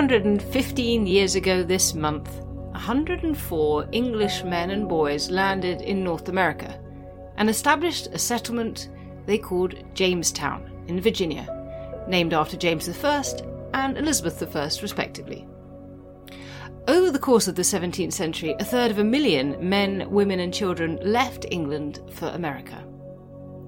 Four hundred and fifteen years ago this month, 104 English men and boys landed in North America and established a settlement they called Jamestown in Virginia, named after James I and Elizabeth I, respectively. Over the course of the 17th century, a third of a million men, women, and children left England for America.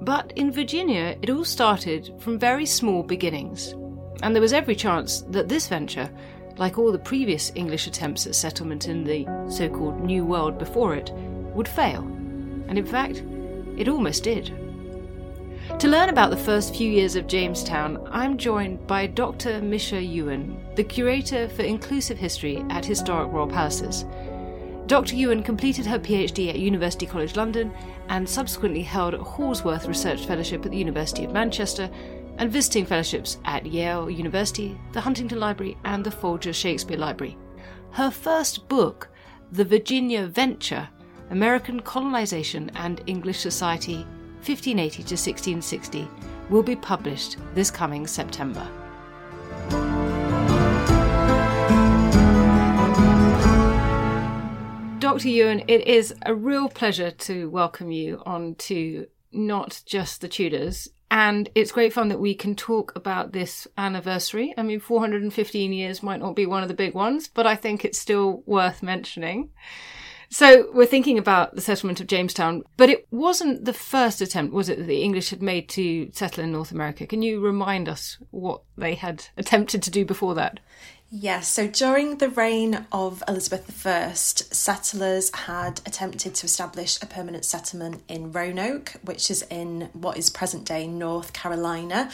But in Virginia, it all started from very small beginnings, and there was every chance that this venture, like all the previous English attempts at settlement in the so called New World before it, would fail. And in fact, it almost did. To learn about the first few years of Jamestown, I'm joined by Dr. Misha Ewen, the curator for inclusive history at Historic Royal Palaces. Dr. Ewen completed her PhD at University College London and subsequently held a Hallsworth Research Fellowship at the University of Manchester and visiting fellowships at Yale University, the Huntington Library, and the Folger Shakespeare Library. Her first book, The Virginia Venture American Colonization and English Society, 1580 to 1660, will be published this coming September. Dr. Ewen, it is a real pleasure to welcome you on to not just the Tudors. And it's great fun that we can talk about this anniversary. I mean, 415 years might not be one of the big ones, but I think it's still worth mentioning. So we're thinking about the settlement of Jamestown, but it wasn't the first attempt, was it, that the English had made to settle in North America? Can you remind us what they had attempted to do before that? Yes, so during the reign of Elizabeth I, settlers had attempted to establish a permanent settlement in Roanoke, which is in what is present day North Carolina.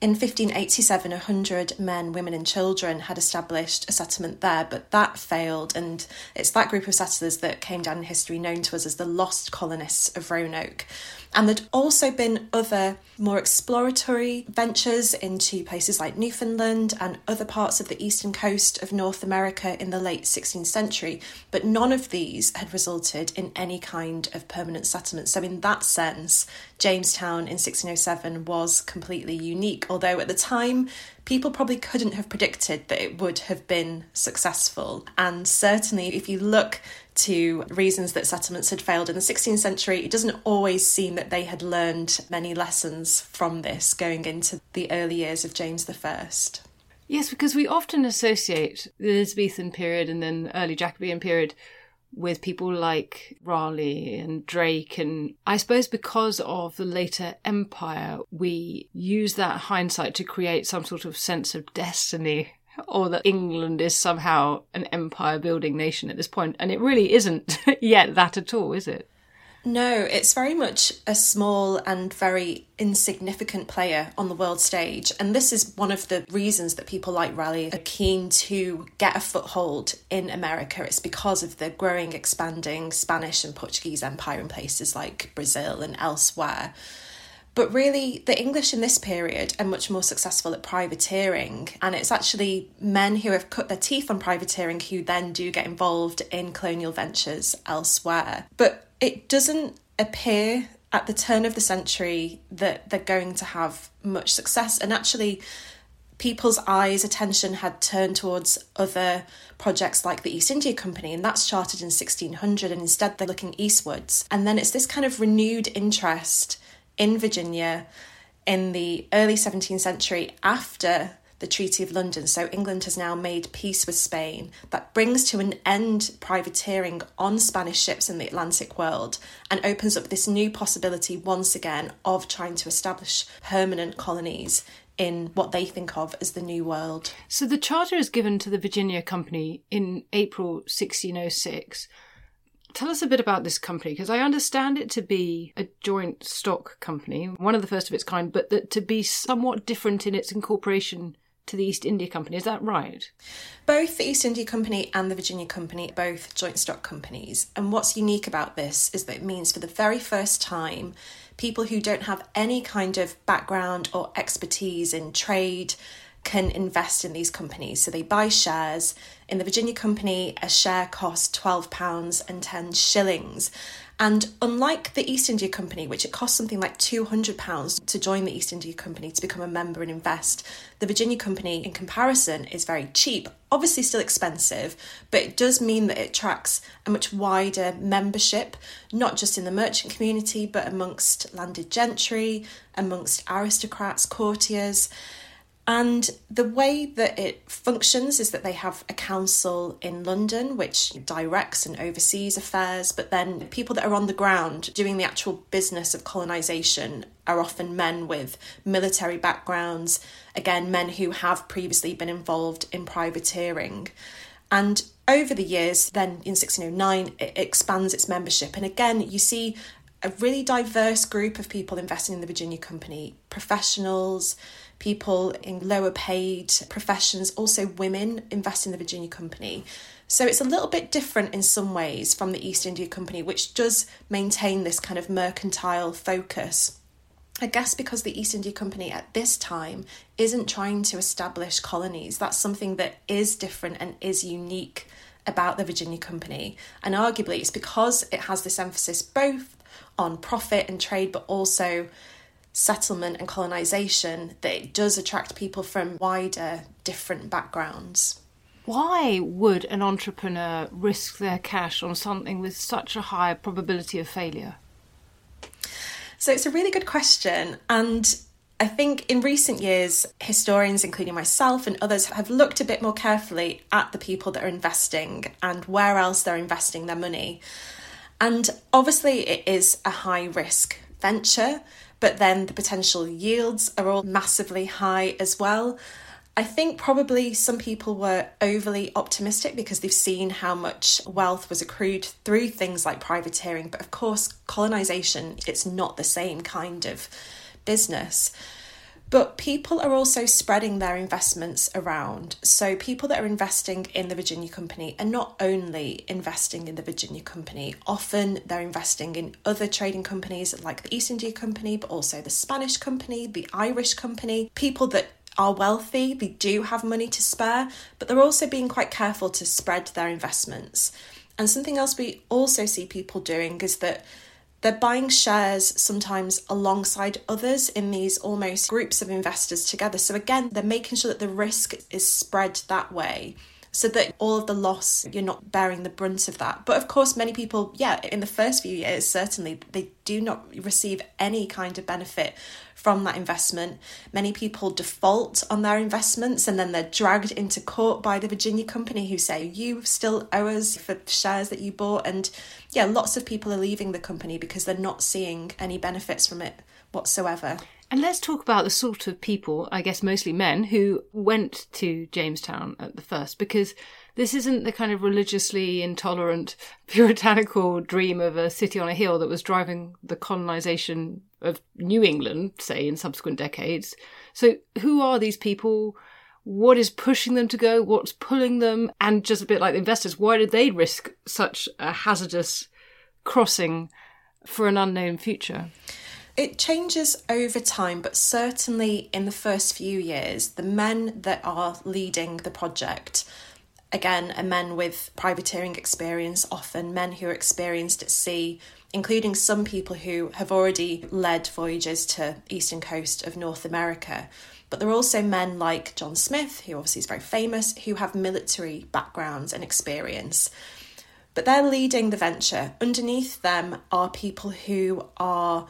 In 1587, 100 men, women, and children had established a settlement there, but that failed, and it's that group of settlers that came down in history known to us as the lost colonists of Roanoke. And there'd also been other more exploratory ventures into places like Newfoundland and other parts of the eastern coast of North America in the late 16th century, but none of these had resulted in any kind of permanent settlement. So, in that sense, Jamestown in 1607 was completely unique, although at the time, people probably couldn't have predicted that it would have been successful. And certainly, if you look to reasons that settlements had failed in the 16th century, it doesn't always seem that they had learned many lessons from this going into the early years of James I. Yes, because we often associate the Elizabethan period and then early Jacobean period with people like Raleigh and Drake. And I suppose because of the later empire, we use that hindsight to create some sort of sense of destiny or that England is somehow an empire building nation at this point. And it really isn't yet that at all, is it? No, it's very much a small and very insignificant player on the world stage. And this is one of the reasons that people like Raleigh are keen to get a foothold in America. It's because of the growing, expanding Spanish and Portuguese empire in places like Brazil and elsewhere. But really, the English in this period are much more successful at privateering, and it's actually men who have cut their teeth on privateering who then do get involved in colonial ventures elsewhere. But it doesn't appear at the turn of the century that they're going to have much success. And actually, people's eyes, attention had turned towards other projects like the East India Company, and that's charted in 1600, and instead they're looking eastwards. And then it's this kind of renewed interest in Virginia in the early 17th century after the Treaty of London. So England has now made peace with Spain that brings to an end privateering on Spanish ships in the Atlantic world and opens up this new possibility once again of trying to establish permanent colonies in what they think of as the New World. So the charter is given to the Virginia Company in April 1606. Tell us a bit about this company because I understand it to be a joint stock company, one of the first of its kind, but that to be somewhat different in its incorporation to the East India Company. Is that right? Both the East India Company and the Virginia Company both joint stock companies. And what's unique about this is that it means for the very first time, people who don't have any kind of background or expertise in trade can invest in these companies. So they buy shares. In the Virginia Company, a share costs £12 and 10 shillings. And unlike the East India Company, which it costs something like £200 to join the East India Company to become a member and invest, the Virginia Company, in comparison, is very cheap. Obviously, still expensive, but it does mean that it attracts a much wider membership, not just in the merchant community, but amongst landed gentry, amongst aristocrats, courtiers. And the way that it functions is that they have a council in London which directs and oversees affairs, but then people that are on the ground doing the actual business of colonisation are often men with military backgrounds, again, men who have previously been involved in privateering. And over the years, then in 1609, it expands its membership. And again, you see a really diverse group of people investing in the Virginia Company professionals people in lower paid professions, also women invest in the Virginia Company. So it's a little bit different in some ways from the East India Company, which does maintain this kind of mercantile focus. I guess because the East India Company at this time isn't trying to establish colonies. That's something that is different and is unique about the Virginia Company. And arguably, it's because it has this emphasis both on profit and trade, but also settlement and colonisation that it does attract people from wider, different backgrounds. Why would an entrepreneur risk their cash on something with such a high probability of failure? So it's a really good question. And I think in recent years, historians, including myself and others, have looked a bit more carefully at the people that are investing and where else they're investing their money. And obviously, it is a high risk venture but then the potential yields are all massively high as well. I think probably some people were overly optimistic because they've seen how much wealth was accrued through things like privateering, but of course, colonisation, it's not the same kind of business. But people are also spreading their investments around. So, people that are investing in the Virginia Company are not only investing in the Virginia Company, often they're investing in other trading companies like the East India Company, but also the Spanish Company, the Irish Company, people that are wealthy, they do have money to spare, but they're also being quite careful to spread their investments. And something else we also see people doing is that they're buying shares sometimes alongside others in these almost groups of investors together. So, again, they're making sure that the risk is spread that way so that all of the loss, you're not bearing the brunt of that. But of course, many people, yeah, in the first few years, certainly, they do not receive any kind of benefit from that investment. Many people default on their investments and then they're dragged into court by the Virginia company who say, You still owe us for shares that you bought. And yeah, lots of people are leaving the company because they're not seeing any benefits from it whatsoever. And let's talk about the sort of people, I guess mostly men, who went to Jamestown at the first, because this isn't the kind of religiously intolerant, puritanical dream of a city on a hill that was driving the colonization of New England, say, in subsequent decades. So, who are these people? What is pushing them to go? What's pulling them? And just a bit like the investors, why did they risk such a hazardous crossing for an unknown future? It changes over time, but certainly in the first few years, the men that are leading the project again, are men with privateering experience, often men who are experienced at sea, including some people who have already led voyages to eastern coast of North America. But there are also men like John Smith, who obviously is very famous, who have military backgrounds and experience. But they're leading the venture. Underneath them are people who are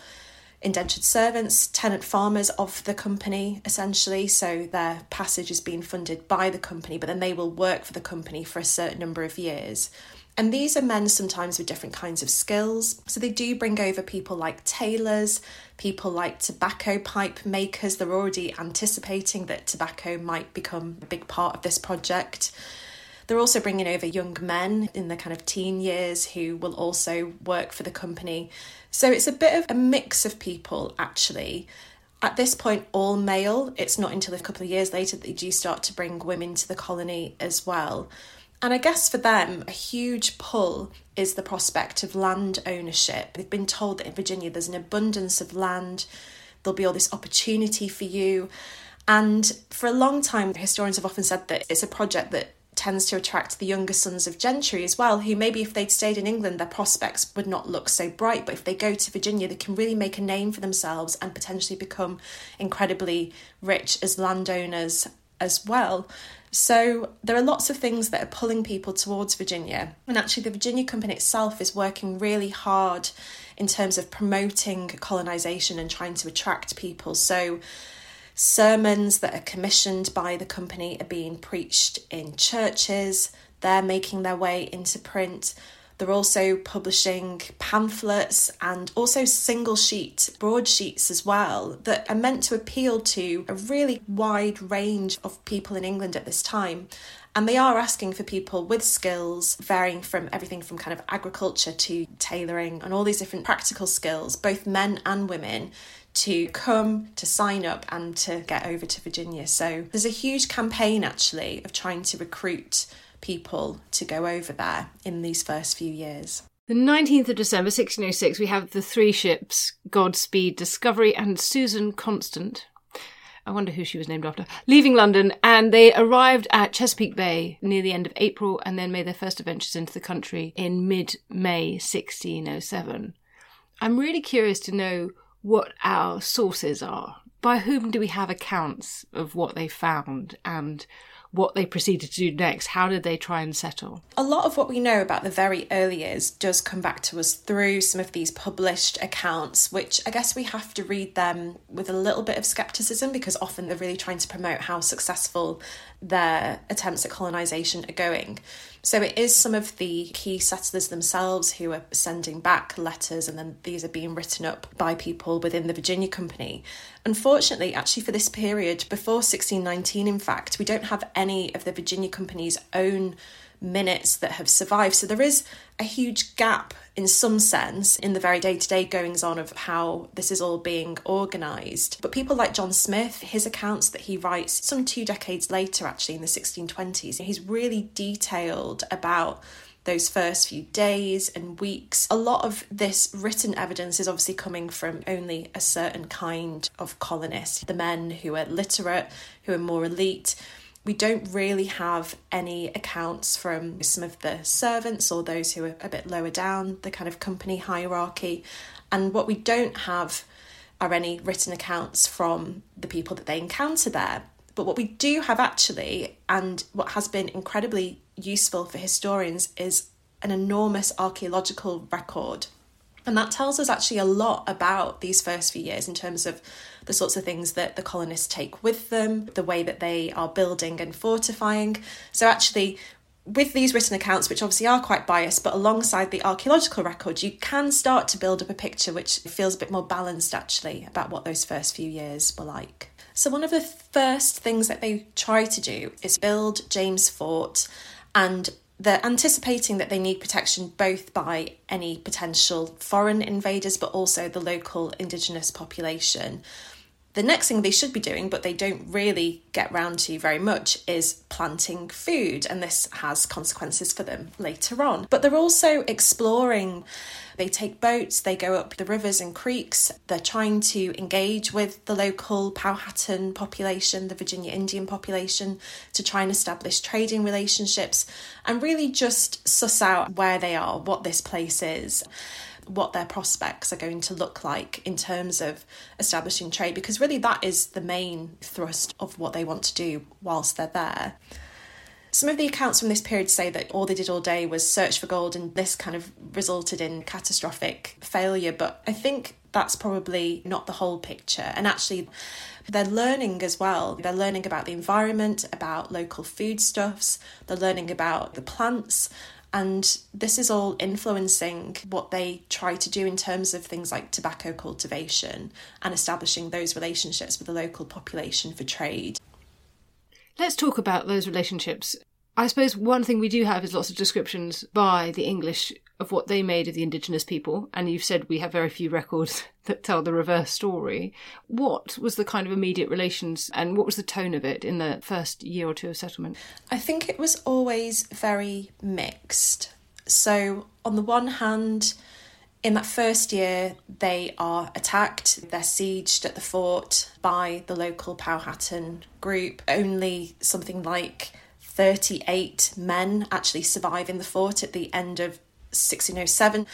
indentured servants, tenant farmers of the company, essentially. So their passage is being funded by the company, but then they will work for the company for a certain number of years. And these are men sometimes with different kinds of skills. So they do bring over people like tailors, people like tobacco pipe makers. They're already anticipating that tobacco might become a big part of this project. They're also bringing over young men in the kind of teen years who will also work for the company. So it's a bit of a mix of people, actually. At this point, all male. It's not until a couple of years later that they do start to bring women to the colony as well. And I guess for them, a huge pull is the prospect of land ownership. They've been told that in Virginia there's an abundance of land, there'll be all this opportunity for you. And for a long time, historians have often said that it's a project that tends to attract the younger sons of gentry as well, who maybe if they'd stayed in England, their prospects would not look so bright. But if they go to Virginia, they can really make a name for themselves and potentially become incredibly rich as landowners as well. So there are lots of things that are pulling people towards Virginia. And actually, the Virginia Company itself is working really hard in terms of promoting colonisation and trying to attract people. So Sermons that are commissioned by the company are being preached in churches, they're making their way into print. They're also publishing pamphlets and also single sheet broadsheets as well that are meant to appeal to a really wide range of people in England at this time. And they are asking for people with skills varying from everything from kind of agriculture to tailoring and all these different practical skills, both men and women, to come, to sign up, and to get over to Virginia. So there's a huge campaign actually of trying to recruit people to go over there in these first few years. The 19th of December 1606, we have the three ships Godspeed, Discovery, and Susan Constant. I wonder who she was named after. Leaving London, and they arrived at Chesapeake Bay near the end of April and then made their first adventures into the country in mid May 1607. I'm really curious to know what our sources are. By whom do we have accounts of what they found and what they proceeded to do next. How did they try and settle? A lot of what we know about the very early years does come back to us through some of these published accounts, which I guess we have to read them with a little bit of skepticism because often they're really trying to promote how successful their attempts at colonisation are going. So it is some of the key settlers themselves who are sending back letters, and then these are being written up by people within the Virginia Company. Unfortunately, actually, for this period, before 1619, in fact, we don't have any of the Virginia Company's own minutes that have survived. So there is a huge gap in some sense in the very day to day goings on of how this is all being organised. But people like John Smith, his accounts that he writes some two decades later, actually in the 1620s, he's really detailed about those first few days and weeks. A lot of this written evidence is obviously coming from only a certain kind of colonist, the men who are literate, who are more elite we don't really have any accounts from some of the servants or those who are a bit lower down the kind of company hierarchy. And what we don't have are any written accounts from the people that they encounter there. But what we do have actually, and what has been incredibly useful for historians, is an enormous archaeological record and that tells us actually a lot about these first few years in terms of the sorts of things that the colonists take with them, the way that they are building and fortifying. So, actually, with these written accounts, which obviously are quite biased, but alongside the archaeological record, you can start to build up a picture which feels a bit more balanced actually about what those first few years were like. So, one of the first things that they try to do is build James Fort and they're anticipating that they need protection both by any potential foreign invaders but also the local indigenous population. The next thing they should be doing, but they don't really get round to very much, is planting food, and this has consequences for them later on. But they're also exploring. They take boats, they go up the rivers and creeks, they're trying to engage with the local Powhatan population, the Virginia Indian population, to try and establish trading relationships and really just suss out where they are, what this place is what their prospects are going to look like in terms of establishing trade, because really that is the main thrust of what they want to do whilst they're there. Some of the accounts from this period say that all they did all day was search for gold, and this kind of resulted in catastrophic failure. But I think that's probably not the whole picture. And actually, they're learning as well. They're learning about the environment, about local foodstuffs, they're learning about the plants, and this is all influencing what they try to do in terms of things like tobacco cultivation and establishing those relationships with the local population for trade. Let's talk about those relationships. I suppose one thing we do have is lots of descriptions by the English of what they made of the indigenous people, and you've said we have very few records that tell the reverse story. What was the kind of immediate relations and what was the tone of it in the first year or two of settlement? I think it was always very mixed. So, on the one hand, in that first year, they are attacked, they're sieged at the fort by the local Powhatan group. Only something like 38 men actually survive in the fort at the end of 1607.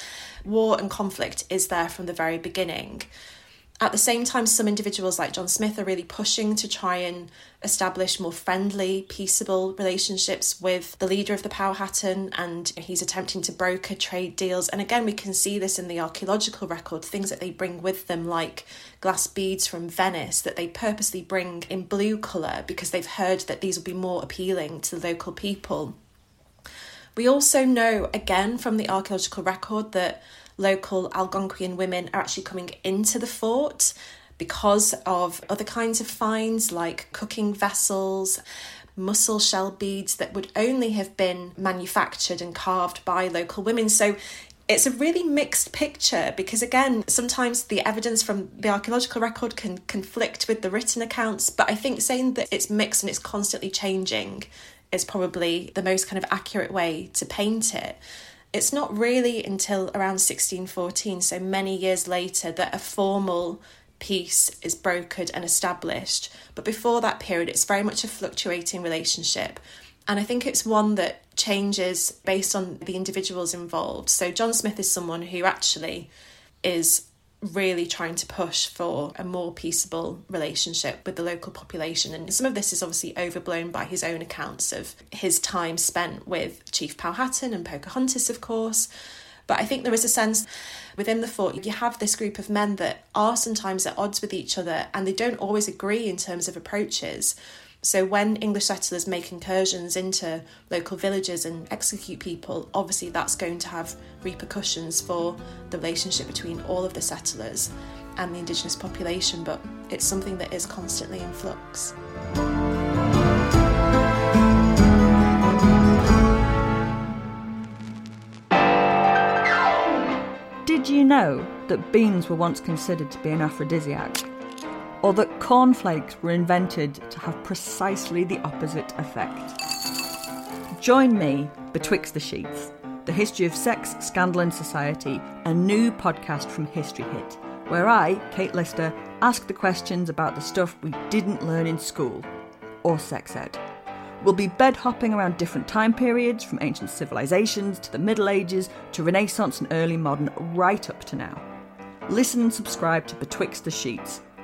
War and conflict is there from the very beginning. At the same time, some individuals like John Smith are really pushing to try and establish more friendly, peaceable relationships with the leader of the Powhatan, and he's attempting to broker trade deals. And again, we can see this in the archaeological record things that they bring with them, like glass beads from Venice, that they purposely bring in blue colour because they've heard that these will be more appealing to the local people. We also know, again, from the archaeological record, that local Algonquian women are actually coming into the fort because of other kinds of finds like cooking vessels, mussel shell beads that would only have been manufactured and carved by local women. So it's a really mixed picture because again sometimes the evidence from the archaeological record can conflict with the written accounts but i think saying that it's mixed and it's constantly changing is probably the most kind of accurate way to paint it. It's not really until around 1614, so many years later, that a formal peace is brokered and established. But before that period, it's very much a fluctuating relationship. And I think it's one that changes based on the individuals involved. So, John Smith is someone who actually is really trying to push for a more peaceable relationship with the local population. And some of this is obviously overblown by his own accounts of his time spent with Chief Powhatan and Pocahontas, of course. But I think there is a sense within the fort, you have this group of men that are sometimes at odds with each other and they don't always agree in terms of approaches. So when English settlers make incursions into local villages and execute people, obviously that's going to have repercussions for the relationship between all of the settlers and the indigenous population, but it's something that is constantly in flux. Did you know that beans were once considered to be an aphrodisiac? Or that cornflakes were invented to have precisely the opposite effect. Join me, Betwixt the Sheets, the history of sex, scandal, and society, a new podcast from History Hit, where I, Kate Lister, ask the questions about the stuff we didn't learn in school, or sex ed. We'll be bed hopping around different time periods, from ancient civilizations to the Middle Ages to Renaissance and early modern, right up to now. Listen and subscribe to Betwixt the Sheets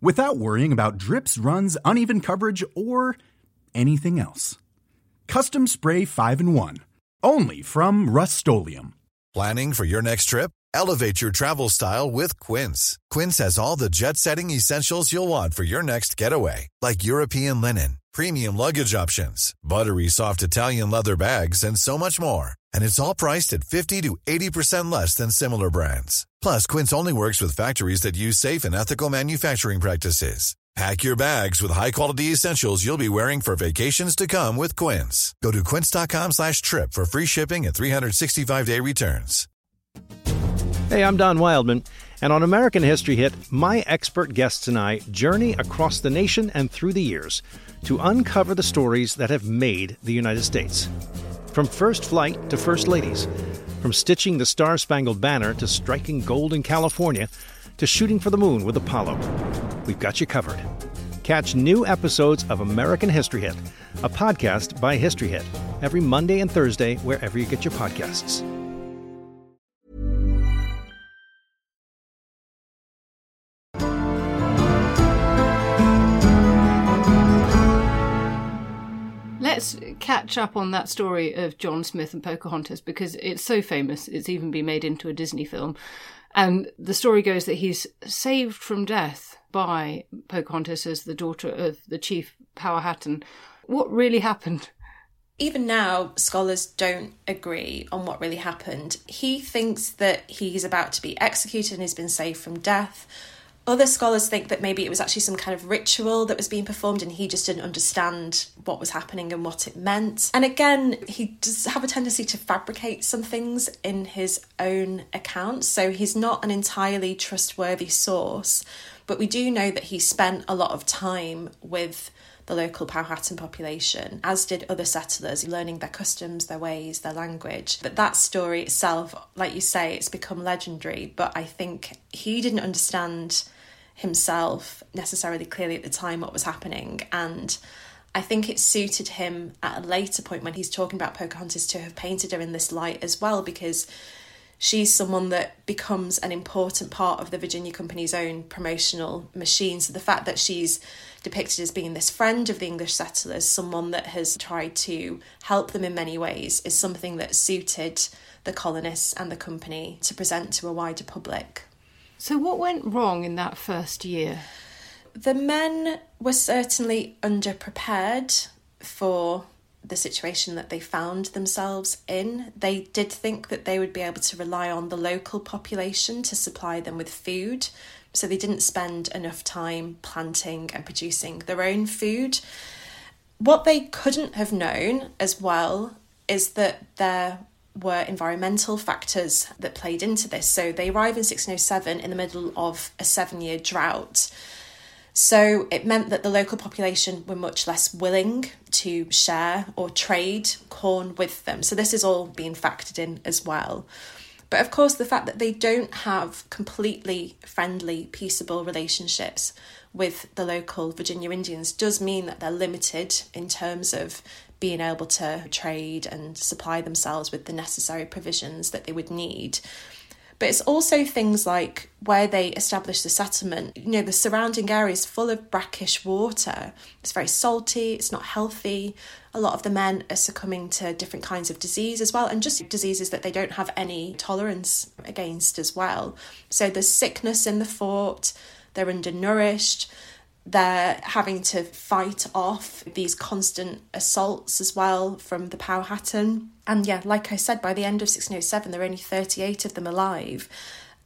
without worrying about drips, runs, uneven coverage, or anything else. Custom Spray 5 and 1. Only from Rust Planning for your next trip? Elevate your travel style with Quince. Quince has all the jet setting essentials you'll want for your next getaway, like European linen, premium luggage options, buttery soft Italian leather bags, and so much more. And it's all priced at 50 to 80% less than similar brands. Plus, Quince only works with factories that use safe and ethical manufacturing practices. Pack your bags with high-quality essentials you'll be wearing for vacations to come with Quince. Go to quince.com slash trip for free shipping and 365-day returns. Hey, I'm Don Wildman, and on American History Hit, my expert guests and I journey across the nation and through the years to uncover the stories that have made the United States. From first flight to first ladies, from stitching the Star Spangled Banner to striking gold in California to shooting for the moon with Apollo. We've got you covered. Catch new episodes of American History Hit, a podcast by History Hit, every Monday and Thursday wherever you get your podcasts. Let's catch up on that story of John Smith and Pocahontas because it's so famous. It's even been made into a Disney film. And the story goes that he's saved from death by Pocahontas as the daughter of the chief Powhatan. What really happened? Even now, scholars don't agree on what really happened. He thinks that he's about to be executed and he's been saved from death. Other scholars think that maybe it was actually some kind of ritual that was being performed and he just didn't understand what was happening and what it meant. And again, he does have a tendency to fabricate some things in his own account, so he's not an entirely trustworthy source. But we do know that he spent a lot of time with the local Powhatan population, as did other settlers, learning their customs, their ways, their language. But that story itself, like you say, it's become legendary. But I think he didn't understand himself necessarily clearly at the time what was happening. And I think it suited him at a later point when he's talking about Pocahontas to have painted her in this light as well, because she's someone that becomes an important part of the Virginia Company's own promotional machine. So the fact that she's depicted as being this friend of the English settlers, someone that has tried to help them in many ways, is something that suited the colonists and the company to present to a wider public. So, what went wrong in that first year? The men were certainly underprepared for the situation that they found themselves in. They did think that they would be able to rely on the local population to supply them with food, so they didn't spend enough time planting and producing their own food. What they couldn't have known as well is that there were environmental factors that played into this. So they arrive in 1607 in the middle of a seven year drought. So it meant that the local population were much less willing to share or trade corn with them. So this is all being factored in as well. But of course, the fact that they don't have completely friendly, peaceable relationships with the local Virginia Indians does mean that they're limited in terms of being able to trade and supply themselves with the necessary provisions that they would need. But it's also things like where they establish the settlement. You know, the surrounding area is full of brackish water. It's very salty, it's not healthy. A lot of the men are succumbing to different kinds of disease as well, and just diseases that they don't have any tolerance against as well. So there's sickness in the fort, they're undernourished they're having to fight off these constant assaults as well from the Powhatan. And yeah, like I said, by the end of 1607, there are only 38 of them alive.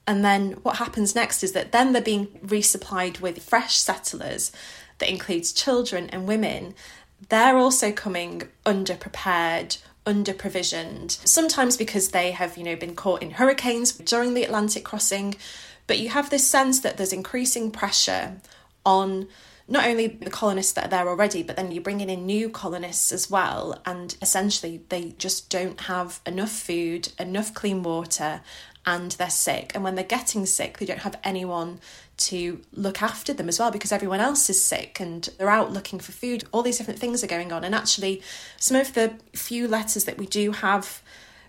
And then what happens next is that then they're being resupplied with fresh settlers that includes children and women. They're also coming underprepared, under provisioned, sometimes because they have, you know, been caught in hurricanes during the Atlantic crossing. But you have this sense that there's increasing pressure on not only the colonists that are there already, but then you're bringing in new colonists as well. And essentially, they just don't have enough food, enough clean water, and they're sick. And when they're getting sick, they don't have anyone to look after them as well because everyone else is sick and they're out looking for food. All these different things are going on. And actually, some of the few letters that we do have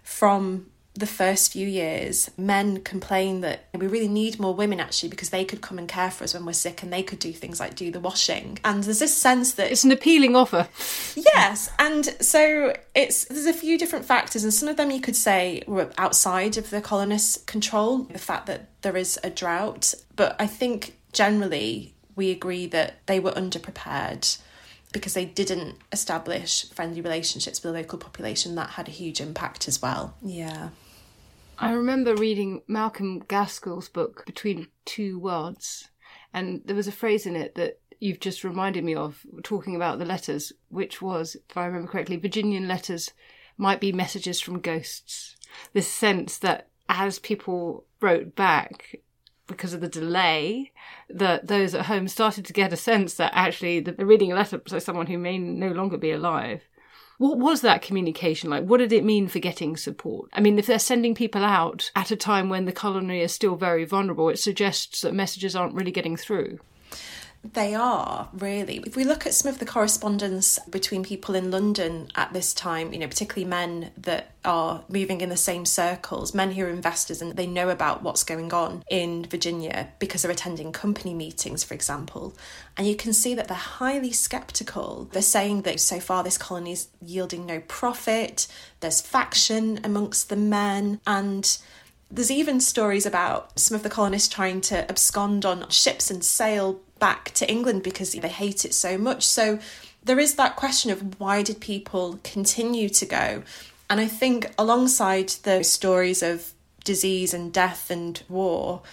from the first few years, men complain that we really need more women actually because they could come and care for us when we're sick and they could do things like do the washing. And there's this sense that it's an appealing offer. Yes, and so it's there's a few different factors, and some of them you could say were outside of the colonists' control. The fact that there is a drought, but I think generally we agree that they were underprepared because they didn't establish friendly relationships with the local population. That had a huge impact as well. Yeah. I remember reading Malcolm Gaskill's book, Between Two Worlds, and there was a phrase in it that you've just reminded me of, talking about the letters, which was, if I remember correctly, Virginian letters might be messages from ghosts. This sense that as people wrote back, because of the delay, that those at home started to get a sense that actually the reading a letter by someone who may no longer be alive what was that communication like? What did it mean for getting support? I mean, if they're sending people out at a time when the colony is still very vulnerable, it suggests that messages aren't really getting through. They are, really. If we look at some of the correspondence between people in London at this time, you know, particularly men that are moving in the same circles, men who are investors and they know about what's going on in Virginia because they're attending company meetings, for example. And you can see that they're highly skeptical. They're saying that so far this colony is yielding no profit, there's faction amongst the men, and there's even stories about some of the colonists trying to abscond on ships and sail back to England because they hate it so much. So there is that question of why did people continue to go? And I think alongside the stories of disease and death and war,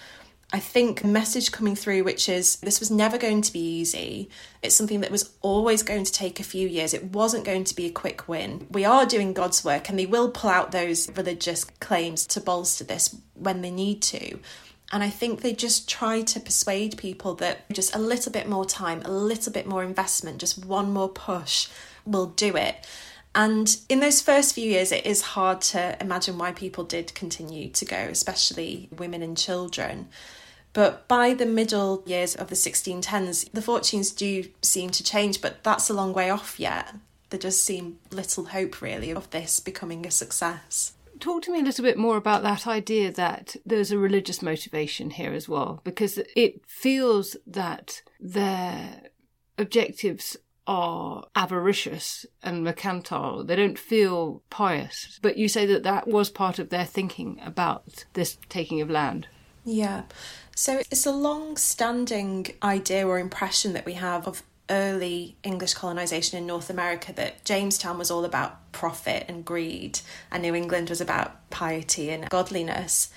I think a message coming through, which is this was never going to be easy. It's something that was always going to take a few years. It wasn't going to be a quick win. We are doing God's work, and they will pull out those religious claims to bolster this when they need to. And I think they just try to persuade people that just a little bit more time, a little bit more investment, just one more push will do it. And in those first few years, it is hard to imagine why people did continue to go, especially women and children. But by the middle years of the 1610s, the fortunes do seem to change, but that's a long way off yet. There does seem little hope, really, of this becoming a success talk to me a little bit more about that idea that there's a religious motivation here as well, because it feels that their objectives are avaricious and mercantile. They don't feel pious. But you say that that was part of their thinking about this taking of land. Yeah. So it's a long standing idea or impression that we have of early English colonization in North America that Jamestown was all about profit and greed, and New England was about piety and godliness.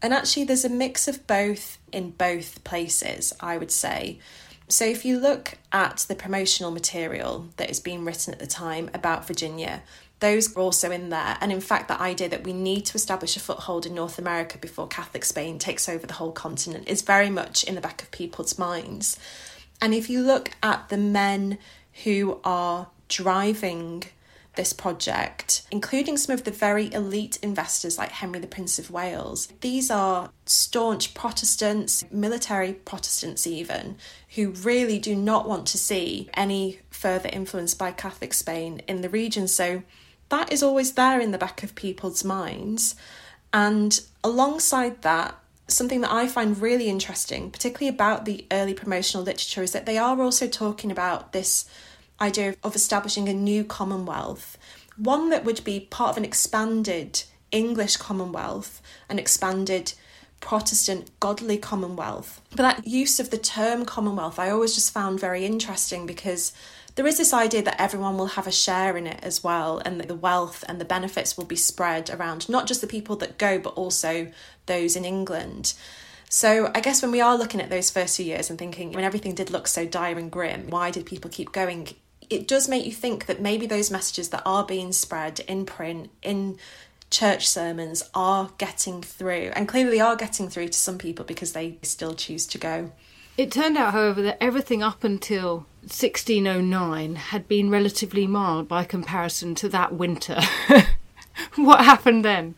And actually, there's a mix of both in both places, I would say. So, if you look at the promotional material that is being written at the time about Virginia, those are also in there. And in fact, the idea that we need to establish a foothold in North America before Catholic Spain takes over the whole continent is very much in the back of people's minds. And if you look at the men who are driving this project, including some of the very elite investors like Henry the Prince of Wales. These are staunch Protestants, military Protestants even, who really do not want to see any further influence by Catholic Spain in the region. So that is always there in the back of people's minds. And alongside that, something that I find really interesting, particularly about the early promotional literature, is that they are also talking about this idea of establishing a new Commonwealth, one that would be part of an expanded English Commonwealth, an expanded Protestant godly Commonwealth. But that use of the term Commonwealth, I always just found very interesting because there is this idea that everyone will have a share in it as well, and that the wealth and the benefits will be spread around not just the people that go, but also those in England. So I guess when we are looking at those first few years and thinking, when everything did look so dire and grim, why did people keep going? It does make you think that maybe those messages that are being spread in print, in church sermons, are getting through. And clearly they are getting through to some people because they still choose to go. It turned out, however, that everything up until 1609 had been relatively mild by comparison to that winter. what happened then?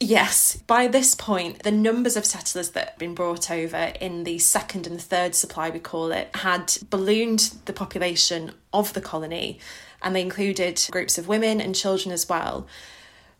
Yes, by this point, the numbers of settlers that had been brought over in the second and third supply, we call it, had ballooned the population of the colony, and they included groups of women and children as well.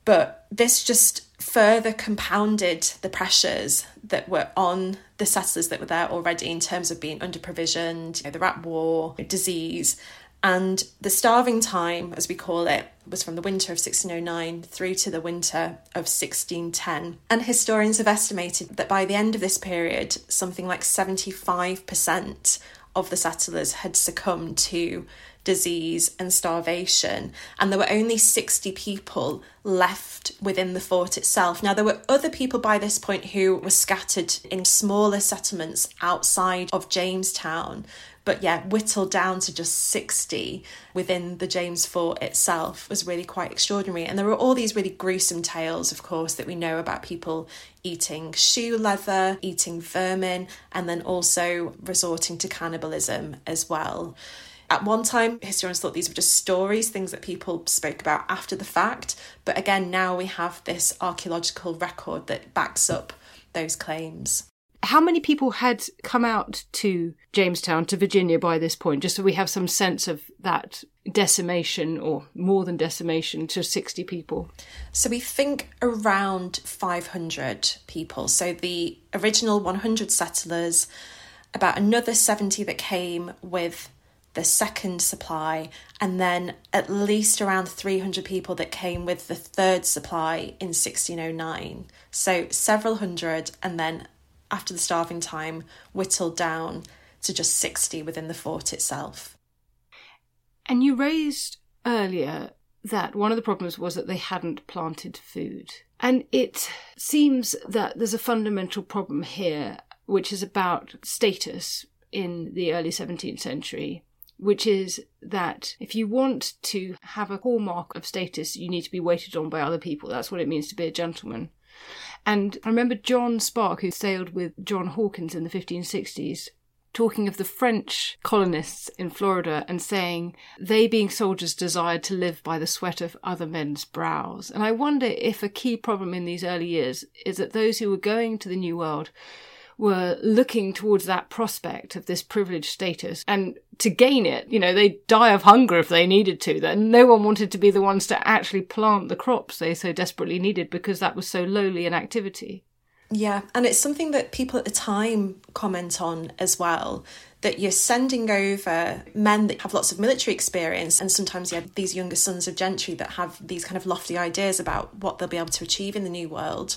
But this just further compounded the pressures that were on the settlers that were there already in terms of being under provisioned, you know, the rat war, disease. And the starving time, as we call it, was from the winter of 1609 through to the winter of 1610. And historians have estimated that by the end of this period, something like 75% of the settlers had succumbed to disease and starvation, and there were only 60 people left within the fort itself. Now, there were other people by this point who were scattered in smaller settlements outside of Jamestown. But yeah, whittled down to just 60 within the James Fort itself was really quite extraordinary. And there were all these really gruesome tales, of course, that we know about people eating shoe leather, eating vermin, and then also resorting to cannibalism as well. At one time, historians thought these were just stories, things that people spoke about after the fact. But again, now we have this archaeological record that backs up those claims. How many people had come out to Jamestown, to Virginia by this point, just so we have some sense of that decimation or more than decimation to 60 people? So we think around 500 people. So the original 100 settlers, about another 70 that came with the second supply, and then at least around 300 people that came with the third supply in 1609. So several hundred, and then after the starving time, whittled down to just 60 within the fort itself. And you raised earlier that one of the problems was that they hadn't planted food. And it seems that there's a fundamental problem here, which is about status in the early 17th century which is that if you want to have a hallmark of status, you need to be waited on by other people. That's what it means to be a gentleman. And I remember John Spark, who sailed with John Hawkins in the 1560s, talking of the French colonists in Florida and saying they, being soldiers, desired to live by the sweat of other men's brows. And I wonder if a key problem in these early years is that those who were going to the New World were looking towards that prospect of this privileged status and to gain it, you know, they'd die of hunger if they needed to. That no one wanted to be the ones to actually plant the crops they so desperately needed because that was so lowly an activity. Yeah, and it's something that people at the time comment on as well. That you're sending over men that have lots of military experience, and sometimes you have these younger sons of gentry that have these kind of lofty ideas about what they'll be able to achieve in the new world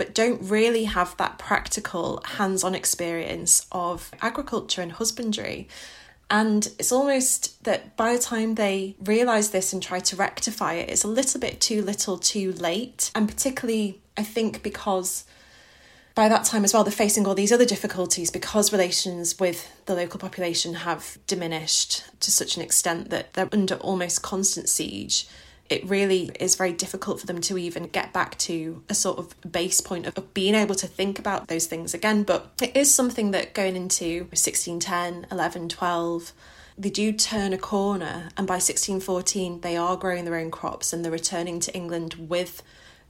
but don't really have that practical hands on experience of agriculture and husbandry. And it's almost that by the time they realise this and try to rectify it, it's a little bit too little too late. And particularly, I think, because by that time as well, they're facing all these other difficulties because relations with the local population have diminished to such an extent that they're under almost constant siege it really is very difficult for them to even get back to a sort of base point of, being able to think about those things again. But it is something that going into 1610, 11, 12, they do turn a corner, and by 1614, they are growing their own crops and they're returning to England with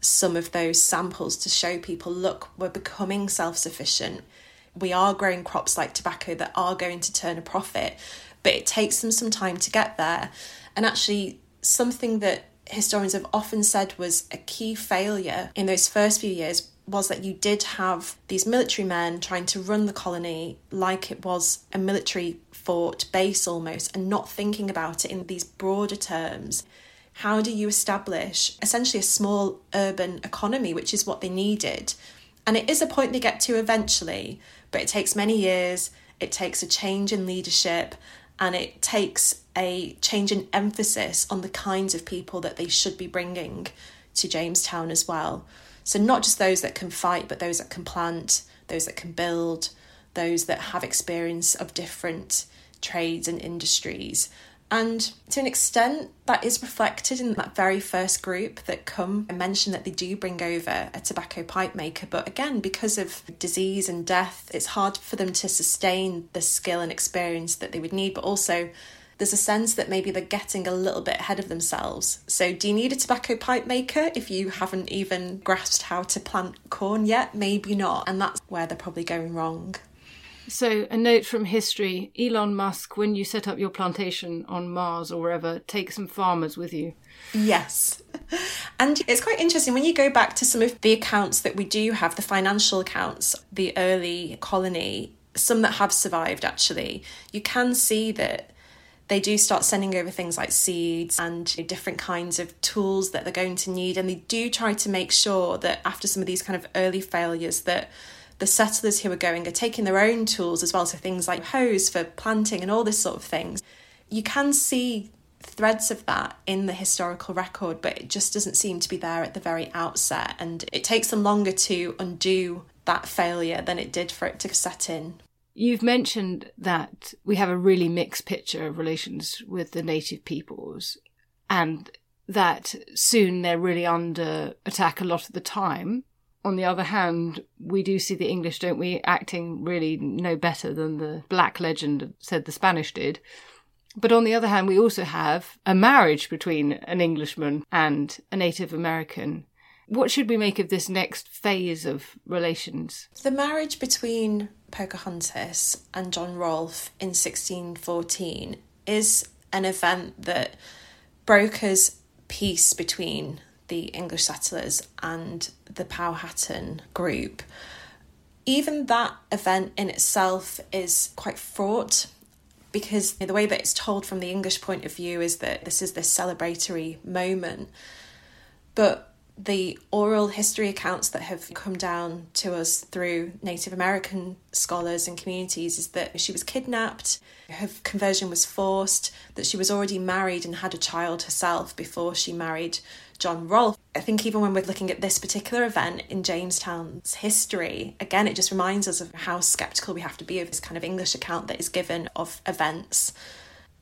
some of those samples to show people look, we're becoming self sufficient. We are growing crops like tobacco that are going to turn a profit, but it takes them some time to get there. And actually, something that historians have often said was a key failure in those first few years was that you did have these military men trying to run the colony like it was a military fort base almost and not thinking about it in these broader terms. How do you establish essentially a small urban economy, which is what they needed? And it is a point they get to eventually, but it takes many years, it takes a change in leadership, and it takes a change in emphasis on the kinds of people that they should be bringing to Jamestown as well. So, not just those that can fight, but those that can plant, those that can build, those that have experience of different trades and industries. And to an extent, that is reflected in that very first group that come and mention that they do bring over a tobacco pipe maker. But again, because of disease and death, it's hard for them to sustain the skill and experience that they would need. But also, there's a sense that maybe they're getting a little bit ahead of themselves. So, do you need a tobacco pipe maker if you haven't even grasped how to plant corn yet? Maybe not. And that's where they're probably going wrong. So, a note from history Elon Musk, when you set up your plantation on Mars or wherever, take some farmers with you. Yes. And it's quite interesting when you go back to some of the accounts that we do have, the financial accounts, the early colony, some that have survived actually, you can see that they do start sending over things like seeds and different kinds of tools that they're going to need. And they do try to make sure that after some of these kind of early failures, that the settlers who are going are taking their own tools as well, so things like hoes for planting and all this sort of things. You can see threads of that in the historical record, but it just doesn't seem to be there at the very outset. And it takes them longer to undo that failure than it did for it to set in. You've mentioned that we have a really mixed picture of relations with the native peoples and that soon they're really under attack a lot of the time. On the other hand, we do see the English, don't we, acting really no better than the black legend said the Spanish did. But on the other hand, we also have a marriage between an Englishman and a Native American. What should we make of this next phase of relations? The marriage between Pocahontas and John Rolfe in 1614 is an event that brokers peace between the English settlers and the Powhatan group. Even that event in itself is quite fraught because the way that it's told from the English point of view is that this is this celebratory moment. But the oral history accounts that have come down to us through Native American scholars and communities is that she was kidnapped, her conversion was forced, that she was already married and had a child herself before she married John Rolfe. I think even when we're looking at this particular event in Jamestown's history, again, it just reminds us of how skeptical we have to be of this kind of English account that is given of events.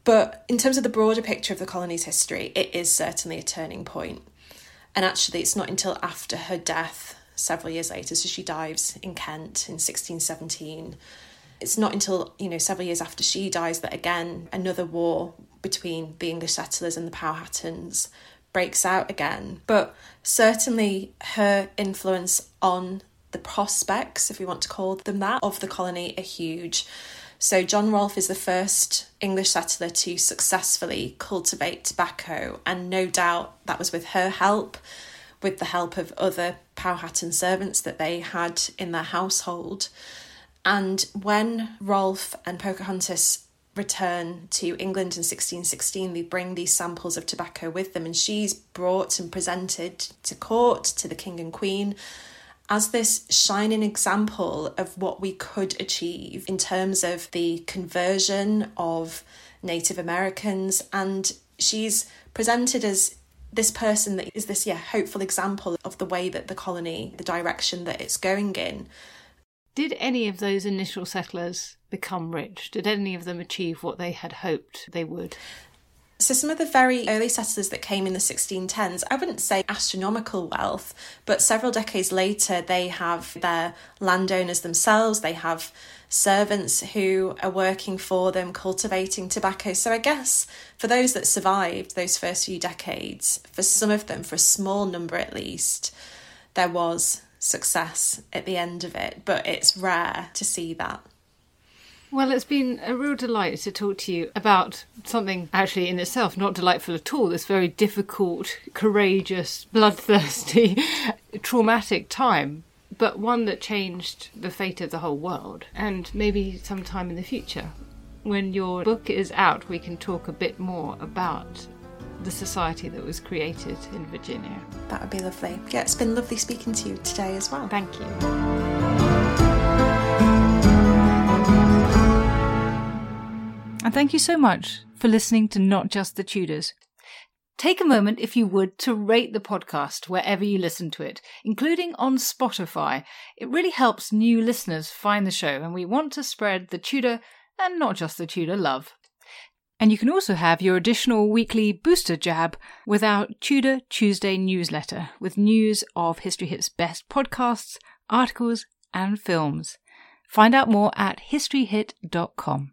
But in terms of the broader picture of the colony's history, it is certainly a turning point. And actually, it's not until after her death, several years later, so she dies in Kent in 1617. It's not until, you know, several years after she dies that again another war between the English settlers and the Powhatans breaks out again. But certainly her influence on the prospects, if we want to call them that, of the colony are huge. So, John Rolfe is the first English settler to successfully cultivate tobacco, and no doubt that was with her help, with the help of other Powhatan servants that they had in their household. And when Rolfe and Pocahontas return to England in 1616, they bring these samples of tobacco with them, and she's brought and presented to court, to the king and queen, as this shining example of what we could achieve in terms of the conversion of Native Americans. And she's presented as this person that is this, yeah, hopeful example of the way that the colony, the direction that it's going in. Did any of those initial settlers become rich? Did any of them achieve what they had hoped they would? So, some of the very early settlers that came in the 1610s, I wouldn't say astronomical wealth, but several decades later, they have their landowners themselves, they have servants who are working for them, cultivating tobacco. So, I guess for those that survived those first few decades, for some of them, for a small number at least, there was success at the end of it, but it's rare to see that. Well, it's been a real delight to talk to you about something actually in itself not delightful at all. This very difficult, courageous, bloodthirsty, traumatic time, but one that changed the fate of the whole world. And maybe sometime in the future, when your book is out, we can talk a bit more about the society that was created in Virginia. That would be lovely. Yeah, it's been lovely speaking to you today as well. Thank you. And thank you so much for listening to Not Just the Tudors. Take a moment, if you would, to rate the podcast wherever you listen to it, including on Spotify. It really helps new listeners find the show, and we want to spread the Tudor and not just the Tudor love. And you can also have your additional weekly booster jab with our Tudor Tuesday newsletter with news of History Hit's best podcasts, articles, and films. Find out more at historyhit.com.